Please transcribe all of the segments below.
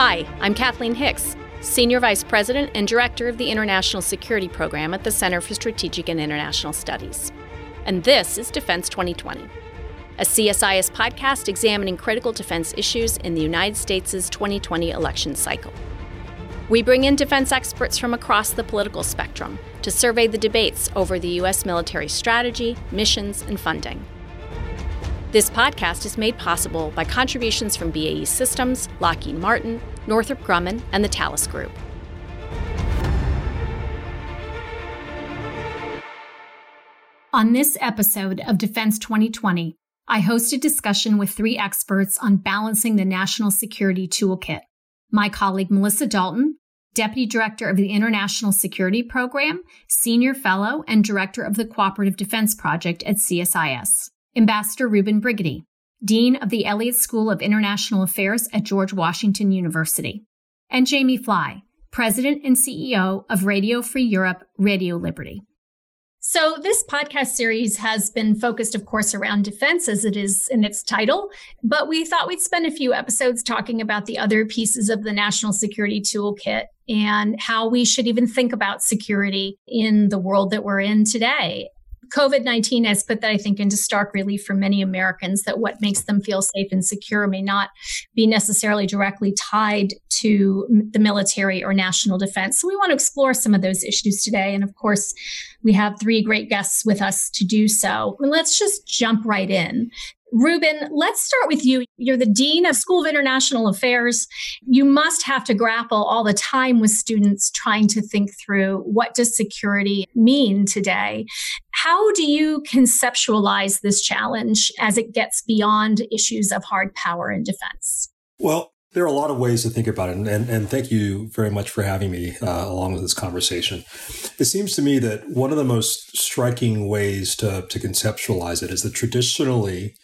Hi, I'm Kathleen Hicks, Senior Vice President and Director of the International Security Program at the Center for Strategic and International Studies. And this is Defense 2020, a CSIS podcast examining critical defense issues in the United States' 2020 election cycle. We bring in defense experts from across the political spectrum to survey the debates over the U.S. military strategy, missions, and funding. This podcast is made possible by contributions from BAE Systems, Lockheed Martin, Northrop Grumman, and the Thales Group. On this episode of Defense 2020, I host a discussion with three experts on balancing the national security toolkit. My colleague Melissa Dalton, Deputy Director of the International Security Program, Senior Fellow, and Director of the Cooperative Defense Project at CSIS. Ambassador Reuben Brigety, Dean of the Elliott School of International Affairs at George Washington University, and Jamie Fly, President and CEO of Radio Free Europe, Radio Liberty. So, this podcast series has been focused, of course, around defense as it is in its title, but we thought we'd spend a few episodes talking about the other pieces of the national security toolkit and how we should even think about security in the world that we're in today. COVID 19 has put that, I think, into stark relief for many Americans that what makes them feel safe and secure may not be necessarily directly tied to the military or national defense. So we want to explore some of those issues today. And of course, we have three great guests with us to do so. And let's just jump right in. Reuben, let's start with you. You're the Dean of School of International Affairs. You must have to grapple all the time with students trying to think through what does security mean today? How do you conceptualize this challenge as it gets beyond issues of hard power and defense? Well, there are a lot of ways to think about it, and, and thank you very much for having me uh, along with this conversation. It seems to me that one of the most striking ways to, to conceptualize it is that traditionally,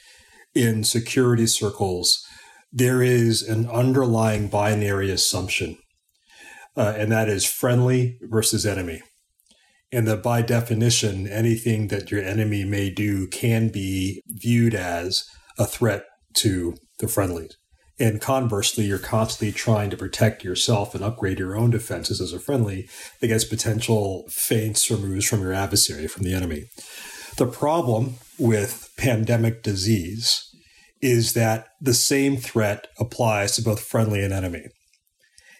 in security circles, there is an underlying binary assumption, uh, and that is friendly versus enemy. And that by definition, anything that your enemy may do can be viewed as a threat to the friendlies. And conversely, you're constantly trying to protect yourself and upgrade your own defenses as a friendly against potential feints or moves from your adversary, from the enemy. The problem with pandemic disease is that the same threat applies to both friendly and enemy.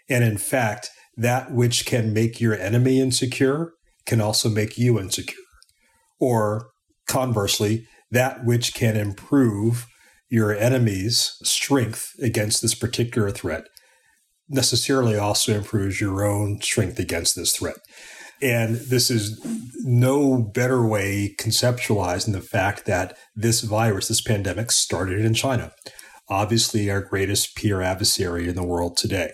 And in fact, that which can make your enemy insecure can also make you insecure. Or conversely, that which can improve your enemy's strength against this particular threat necessarily also improves your own strength against this threat. And this is no better way conceptualized than the fact that this virus, this pandemic, started in China, obviously our greatest peer adversary in the world today.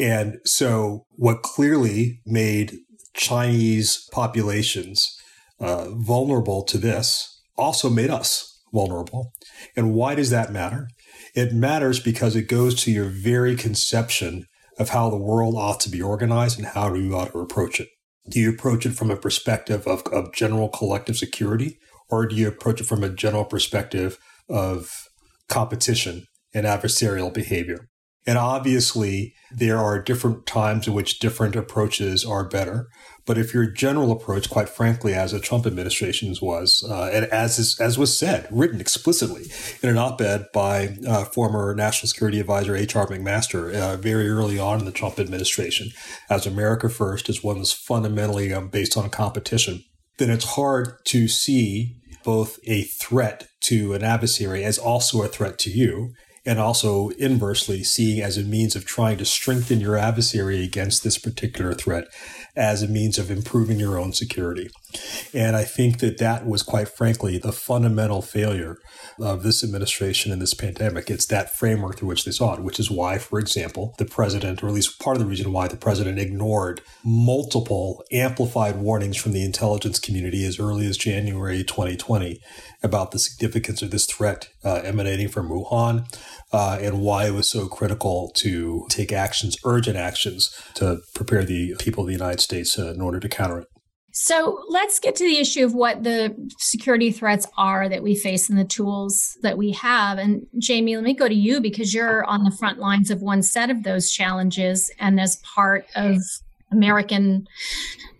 And so, what clearly made Chinese populations uh, vulnerable to this also made us vulnerable. And why does that matter? It matters because it goes to your very conception of how the world ought to be organized and how you ought to approach it. Do you approach it from a perspective of, of general collective security, or do you approach it from a general perspective of competition and adversarial behavior? And obviously, there are different times in which different approaches are better. But if your general approach, quite frankly, as the Trump administration's was, uh, and as is, as was said, written explicitly in an op-ed by uh, former National Security Advisor H.R. McMaster uh, very early on in the Trump administration, as America First is one that's fundamentally um, based on competition, then it's hard to see both a threat to an adversary as also a threat to you and also inversely seeing as a means of trying to strengthen your adversary against this particular threat as a means of improving your own security. And I think that that was quite frankly the fundamental failure of this administration in this pandemic. It's that framework through which they saw it, which is why, for example, the president, or at least part of the reason why the president ignored multiple amplified warnings from the intelligence community as early as January 2020 about the significance of this threat uh, emanating from Wuhan uh, and why it was so critical to take actions, urgent actions, to prepare the people of the United States uh, in order to counter it. So let's get to the issue of what the security threats are that we face and the tools that we have. And Jamie, let me go to you because you're on the front lines of one set of those challenges and as part of American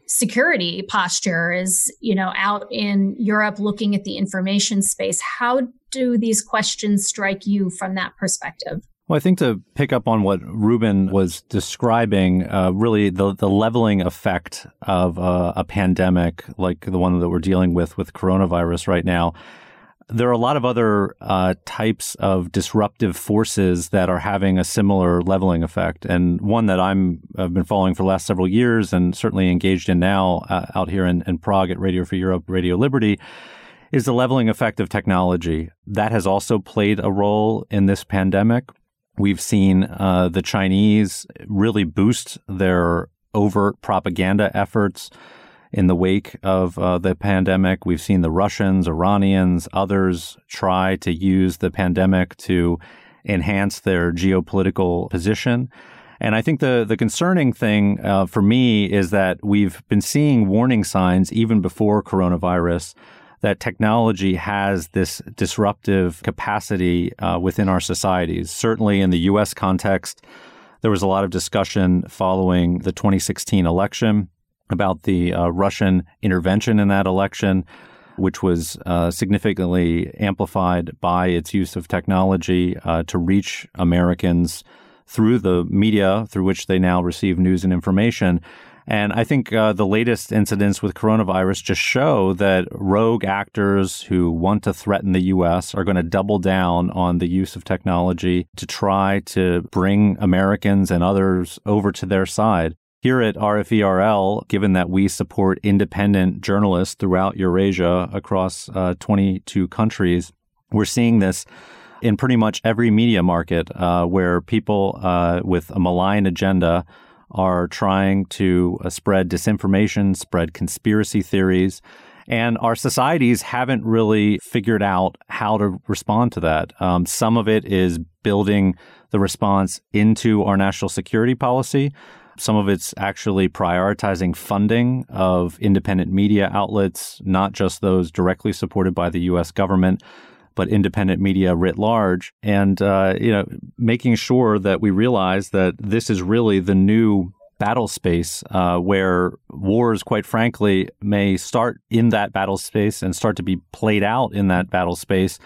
security posture is, you know, out in Europe looking at the information space. How do these questions strike you from that perspective? Well, I think to pick up on what Reuben was describing, uh, really the, the leveling effect of uh, a pandemic like the one that we're dealing with with coronavirus right now, there are a lot of other uh, types of disruptive forces that are having a similar leveling effect. And one that I'm, I've been following for the last several years and certainly engaged in now uh, out here in, in Prague at Radio Free Europe, Radio Liberty, is the leveling effect of technology. That has also played a role in this pandemic. We've seen uh, the Chinese really boost their overt propaganda efforts in the wake of uh, the pandemic. We've seen the Russians, Iranians, others try to use the pandemic to enhance their geopolitical position. And I think the the concerning thing uh, for me is that we've been seeing warning signs even before coronavirus that technology has this disruptive capacity uh, within our societies. Certainly in the U.S. context, there was a lot of discussion following the 2016 election about the uh, Russian intervention in that election, which was uh, significantly amplified by its use of technology uh, to reach Americans through the media through which they now receive news and information. And I think uh, the latest incidents with coronavirus just show that rogue actors who want to threaten the U.S. are going to double down on the use of technology to try to bring Americans and others over to their side. Here at RFERL, given that we support independent journalists throughout Eurasia across uh, 22 countries, we're seeing this in pretty much every media market uh, where people uh, with a malign agenda are trying to uh, spread disinformation, spread conspiracy theories. And our societies haven't really figured out how to respond to that. Um, some of it is building the response into our national security policy. Some of it's actually prioritizing funding of independent media outlets, not just those directly supported by the U.S. government, but independent media writ large, and uh, you know, making sure that we realize that this is really the new battle space uh, where wars, quite frankly, may start in that battle space and start to be played out in that battle space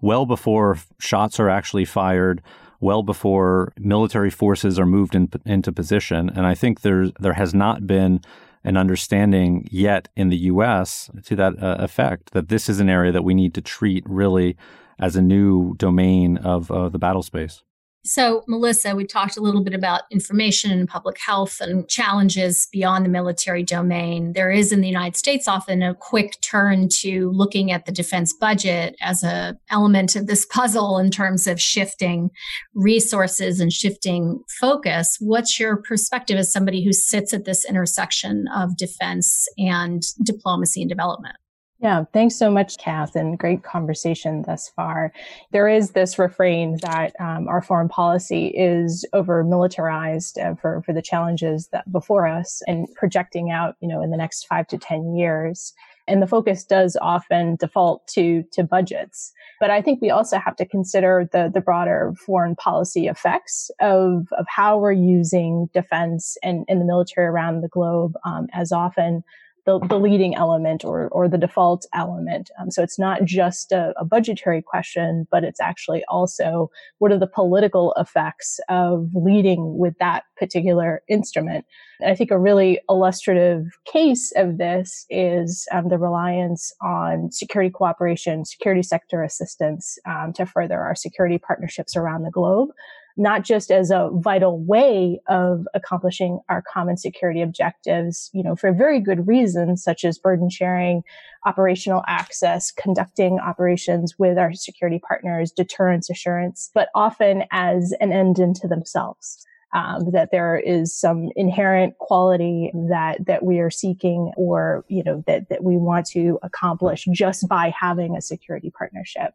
well before shots are actually fired, well before military forces are moved in, into position. And I think there there has not been an understanding yet in the U.S. to that uh, effect that this is an area that we need to treat really as a new domain of uh, the battle space. So, Melissa, we talked a little bit about information and public health and challenges beyond the military domain. There is in the United States often a quick turn to looking at the defense budget as a element of this puzzle in terms of shifting resources and shifting focus. What's your perspective as somebody who sits at this intersection of defense and diplomacy and development? Yeah, thanks so much, Kath, and great conversation thus far. There is this refrain that um, our foreign policy is over militarized uh, for, for the challenges that before us and projecting out, you know, in the next five to 10 years. And the focus does often default to, to budgets. But I think we also have to consider the, the broader foreign policy effects of, of how we're using defense and, and the military around the globe um, as often the, the leading element or, or the default element. Um, so it's not just a, a, budgetary question, but it's actually also what are the political effects of leading with that particular instrument. And I think a really illustrative case of this is um, the reliance on security cooperation, security sector assistance um, to further our security partnerships around the globe not just as a vital way of accomplishing our common security objectives, you know, for very good reasons, such as burden sharing, operational access, conducting operations with our security partners, deterrence assurance, but often as an end into themselves. Um, that there is some inherent quality that that we are seeking or you know that that we want to accomplish just by having a security partnership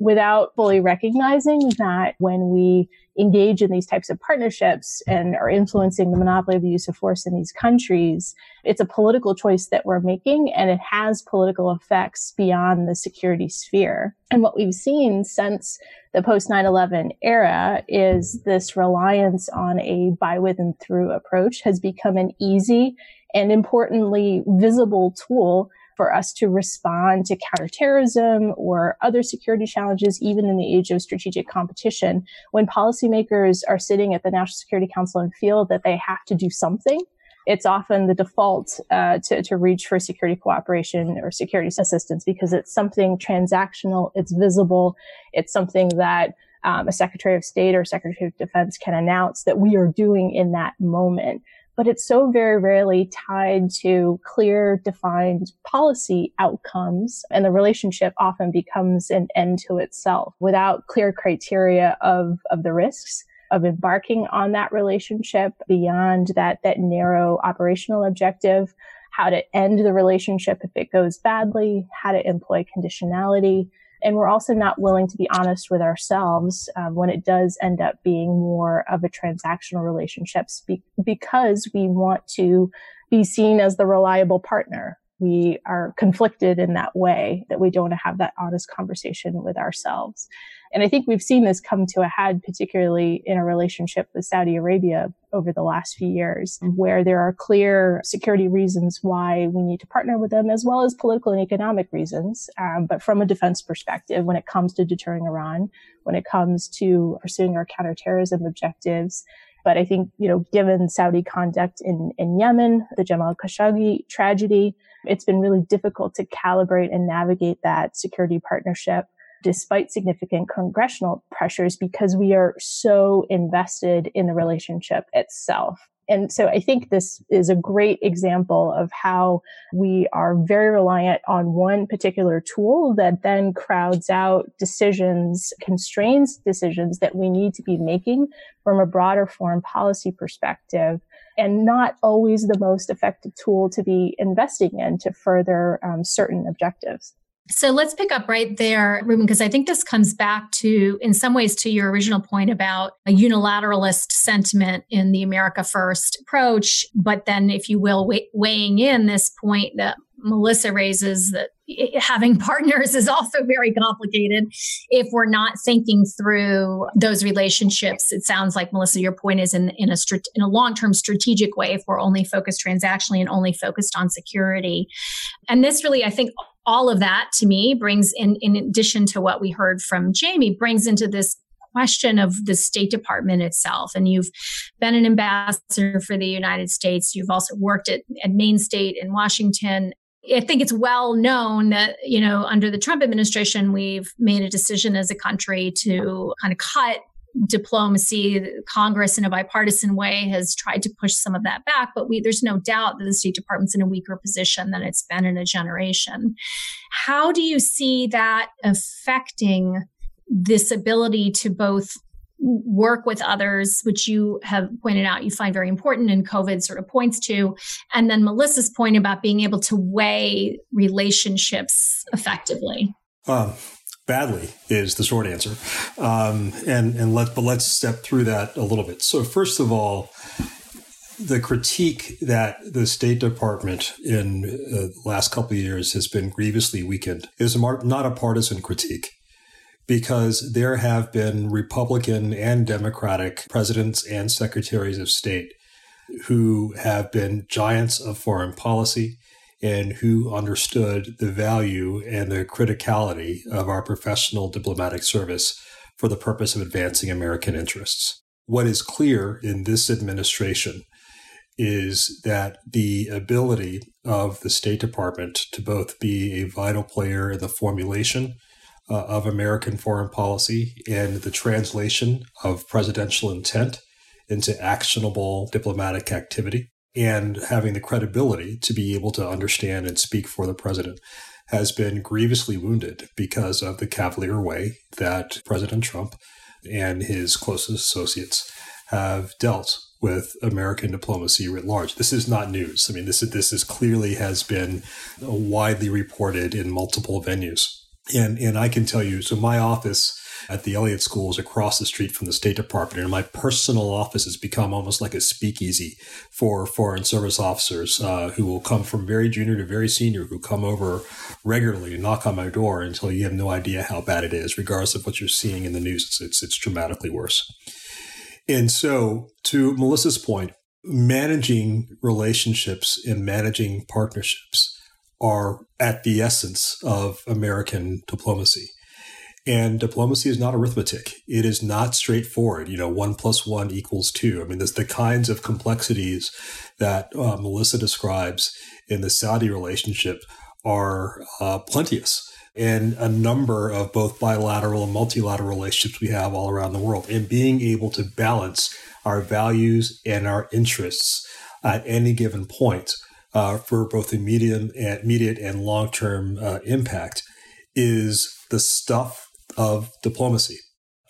without fully recognizing that when we engage in these types of partnerships and are influencing the monopoly of the use of force in these countries, it's a political choice that we're making and it has political effects beyond the security sphere. And what we've seen since the post 9-11 era is this reliance on a by, with, and through approach has become an easy and importantly visible tool for us to respond to counterterrorism or other security challenges, even in the age of strategic competition. When policymakers are sitting at the National Security Council and feel that they have to do something, it's often the default uh, to, to reach for security cooperation or security assistance because it's something transactional, it's visible, it's something that um, a Secretary of State or Secretary of Defense can announce that we are doing in that moment but it's so very rarely tied to clear defined policy outcomes. And the relationship often becomes an end to itself without clear criteria of, of the risks of embarking on that relationship beyond that, that narrow operational objective, how to end the relationship if it goes badly, how to employ conditionality, and we're also not willing to be honest with ourselves um, when it does end up being more of a transactional relationship be- because we want to be seen as the reliable partner we are conflicted in that way that we don't have that honest conversation with ourselves. And I think we've seen this come to a head, particularly in a relationship with Saudi Arabia over the last few years, where there are clear security reasons why we need to partner with them, as well as political and economic reasons. Um, but from a defense perspective, when it comes to deterring Iran, when it comes to pursuing our counterterrorism objectives, but I think, you know, given Saudi conduct in, in Yemen, the Jamal Khashoggi tragedy, it's been really difficult to calibrate and navigate that security partnership despite significant congressional pressures because we are so invested in the relationship itself. And so I think this is a great example of how we are very reliant on one particular tool that then crowds out decisions, constrains decisions that we need to be making from a broader foreign policy perspective and not always the most effective tool to be investing in to further um, certain objectives. So let's pick up right there, Reuben, because I think this comes back to, in some ways, to your original point about a unilateralist sentiment in the America First approach. But then, if you will, weighing in this point that Melissa raises that having partners is also very complicated if we're not thinking through those relationships. It sounds like Melissa, your point is in, in a in a long term strategic way. If we're only focused transactionally and only focused on security, and this really, I think, all of that to me brings in, in addition to what we heard from Jamie, brings into this question of the State Department itself. And you've been an ambassador for the United States. You've also worked at, at Main State in Washington. I think it's well known that, you know, under the Trump administration, we've made a decision as a country to kind of cut diplomacy. Congress, in a bipartisan way, has tried to push some of that back, but we, there's no doubt that the State Department's in a weaker position than it's been in a generation. How do you see that affecting this ability to both work with others, which you have pointed out you find very important and COVID sort of points to. And then Melissa's point about being able to weigh relationships effectively. Um, badly is the short answer. Um, and and let but let's step through that a little bit. So first of all, the critique that the State Department in the last couple of years has been grievously weakened is not a partisan critique because there have been Republican and Democratic presidents and secretaries of state who have been giants of foreign policy and who understood the value and the criticality of our professional diplomatic service for the purpose of advancing American interests. What is clear in this administration is that the ability of the State Department to both be a vital player in the formulation uh, of American foreign policy and the translation of presidential intent into actionable diplomatic activity and having the credibility to be able to understand and speak for the president has been grievously wounded because of the cavalier way that President Trump and his closest associates have dealt with American diplomacy writ large. This is not news. I mean, this is, this is clearly has been widely reported in multiple venues. And, and I can tell you, so my office at the Elliott School is across the street from the State Department, and my personal office has become almost like a speakeasy for Foreign Service officers uh, who will come from very junior to very senior, who come over regularly and knock on my door until you have no idea how bad it is, regardless of what you're seeing in the news. It's, it's, it's dramatically worse. And so, to Melissa's point, managing relationships and managing partnerships are at the essence of American diplomacy. And diplomacy is not arithmetic. It is not straightforward. You know, one plus one equals two. I mean, there's the kinds of complexities that uh, Melissa describes in the Saudi relationship are uh, plenteous and a number of both bilateral and multilateral relationships we have all around the world. And being able to balance our values and our interests at any given point uh, for both immediate, immediate and long term uh, impact is the stuff of diplomacy.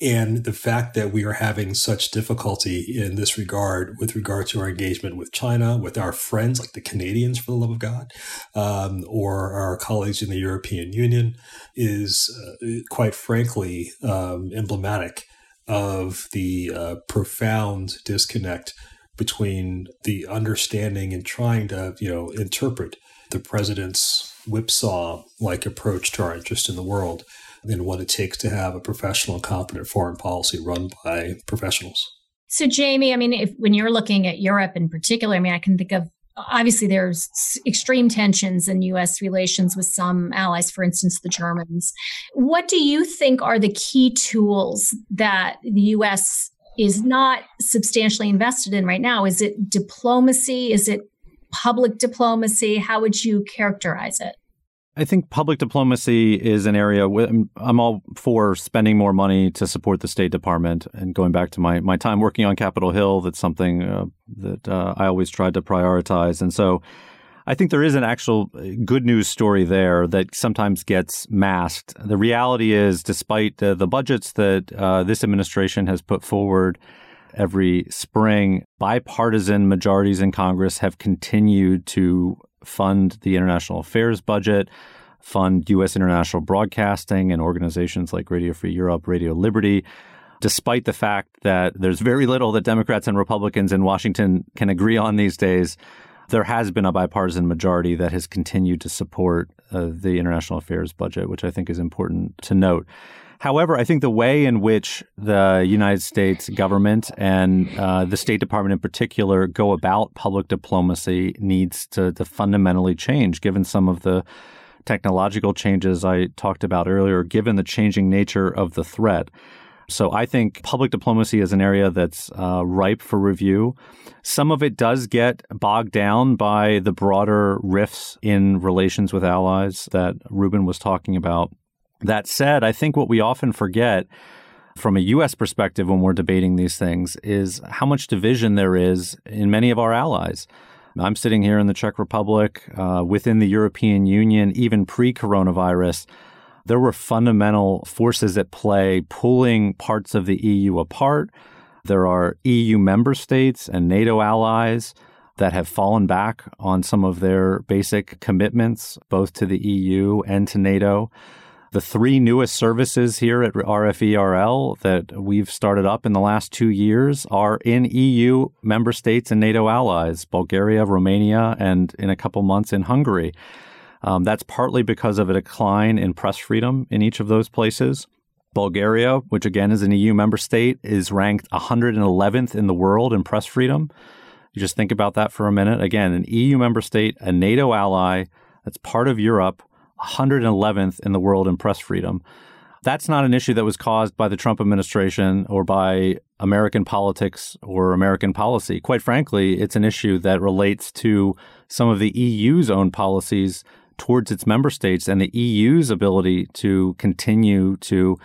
And the fact that we are having such difficulty in this regard with regard to our engagement with China, with our friends like the Canadians, for the love of God, um, or our colleagues in the European Union, is uh, quite frankly um, emblematic of the uh, profound disconnect between the understanding and trying to, you know, interpret the president's whipsaw like approach to our interest in the world and what it takes to have a professional competent foreign policy run by professionals. So, Jamie, I mean, if when you're looking at Europe in particular, I mean, I can think of obviously there's extreme tensions in U.S. relations with some allies, for instance, the Germans. What do you think are the key tools that the U.S. is not substantially invested in right now? Is it diplomacy? Is it public diplomacy? How would you characterize it? I think public diplomacy is an area where I'm all for spending more money to support the State Department. And going back to my, my time working on Capitol Hill, that's something uh, that uh, I always tried to prioritize. And so I think there is an actual uh, good news story there that sometimes gets masked. The reality is, despite the, the budgets that uh, this administration has put forward, every spring, bipartisan majorities in Congress have continued to fund the international affairs budget, fund U.S. international broadcasting and organizations like Radio Free Europe, Radio Liberty, despite the fact that there's very little that Democrats and Republicans in Washington can agree on these days. There has been a bipartisan majority that has continued to support uh, the international affairs budget, which I think is important to note. However, I think the way in which the United States government and uh, the State Department in particular go about public diplomacy needs to, to fundamentally change, given some of the technological changes I talked about earlier, given the changing nature of the threat. So I think public diplomacy is an area that's uh, ripe for review. Some of it does get bogged down by the broader rifts in relations with allies that Reuben was talking about. That said, I think what we often forget from a U.S. perspective when we're debating these things is how much division there is in many of our allies. I'm sitting here in the Czech Republic, uh, within the European Union, even pre coronavirus. There were fundamental forces at play pulling parts of the EU apart. There are EU member states and NATO allies that have fallen back on some of their basic commitments, both to the EU and to NATO. The three newest services here at RFERL that we've started up in the last two years are in EU member states and NATO allies, Bulgaria, Romania, and in a couple months in Hungary. Um, that's partly because of a decline in press freedom in each of those places. Bulgaria, which again is an EU member state, is ranked 111th in the world in press freedom. You just think about that for a minute. Again, an EU member state, a NATO ally that's part of Europe, 111th in the world in press freedom. That's not an issue that was caused by the Trump administration or by American politics or American policy. Quite frankly, it's an issue that relates to some of the EU's own policies towards its member states and the EU's ability to continue to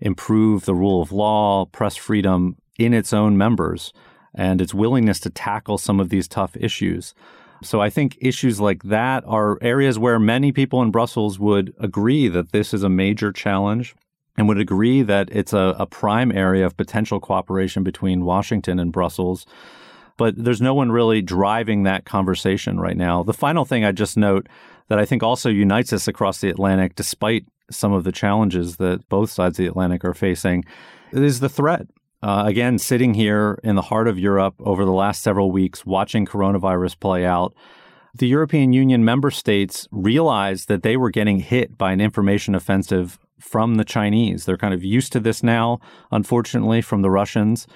improve the rule of law, press freedom in its own members, and its willingness to tackle some of these tough issues. So I think issues like that are areas where many people in Brussels would agree that this is a major challenge and would agree that it's a, a prime area of potential cooperation between Washington and Brussels. But there's no one really driving that conversation right now. The final thing I just note that I think also unites us across the Atlantic, despite some of the challenges that both sides of the Atlantic are facing is the threat. Uh, again, sitting here in the heart of Europe over the last several weeks, watching coronavirus play out, the European Union member states realized that they were getting hit by an information offensive from the Chinese. They're kind of used to this now, unfortunately, from the Russians.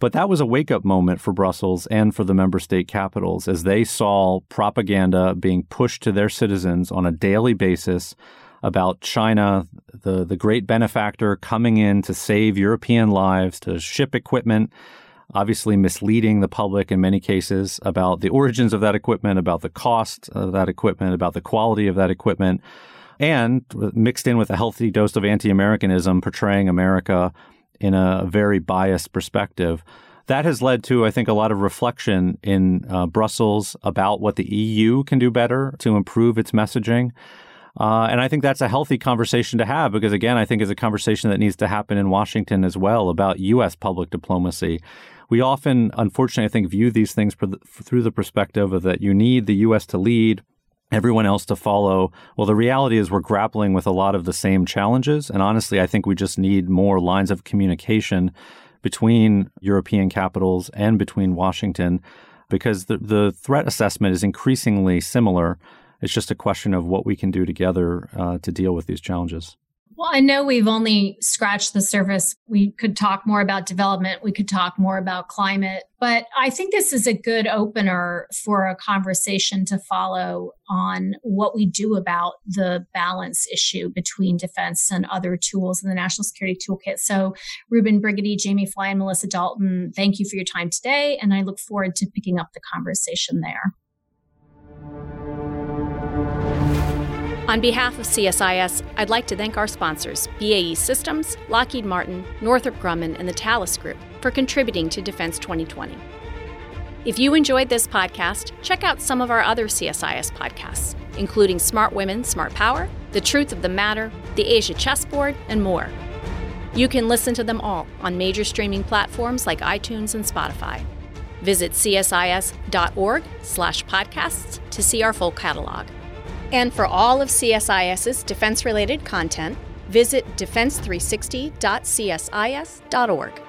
But that was a wake up moment for Brussels and for the member state capitals as they saw propaganda being pushed to their citizens on a daily basis about China, the, the great benefactor coming in to save European lives, to ship equipment, obviously misleading the public in many cases about the origins of that equipment, about the cost of that equipment, about the quality of that equipment, and mixed in with a healthy dose of anti Americanism, portraying America in a very biased perspective. That has led to, I think, a lot of reflection in uh, Brussels about what the EU can do better to improve its messaging. Uh, and I think that's a healthy conversation to have because, again, I think it's a conversation that needs to happen in Washington as well about U.S. public diplomacy. We often, unfortunately, I think, view these things through the perspective of that you need the U.S. to lead, everyone else to follow. Well, the reality is we're grappling with a lot of the same challenges. And honestly, I think we just need more lines of communication between European capitals and between Washington because the, the threat assessment is increasingly similar. It's just a question of what we can do together uh, to deal with these challenges. Well, I know we've only scratched the surface. We could talk more about development. We could talk more about climate. But I think this is a good opener for a conversation to follow on what we do about the balance issue between defense and other tools in the National Security Toolkit. So, Reuben Brigety, Jamie Fly, and Melissa Dalton, thank you for your time today. And I look forward to picking up the conversation there. On behalf of CSIS, I'd like to thank our sponsors, BAE Systems, Lockheed Martin, Northrop Grumman, and the Thales Group, for contributing to Defense 2020. If you enjoyed this podcast, check out some of our other CSIS podcasts, including Smart Women, Smart Power, The Truth of the Matter, The Asia Chessboard, and more. You can listen to them all on major streaming platforms like iTunes and Spotify. Visit csis.org/podcasts to see our full catalog. And for all of CSIS's defense related content, visit defense360.csis.org.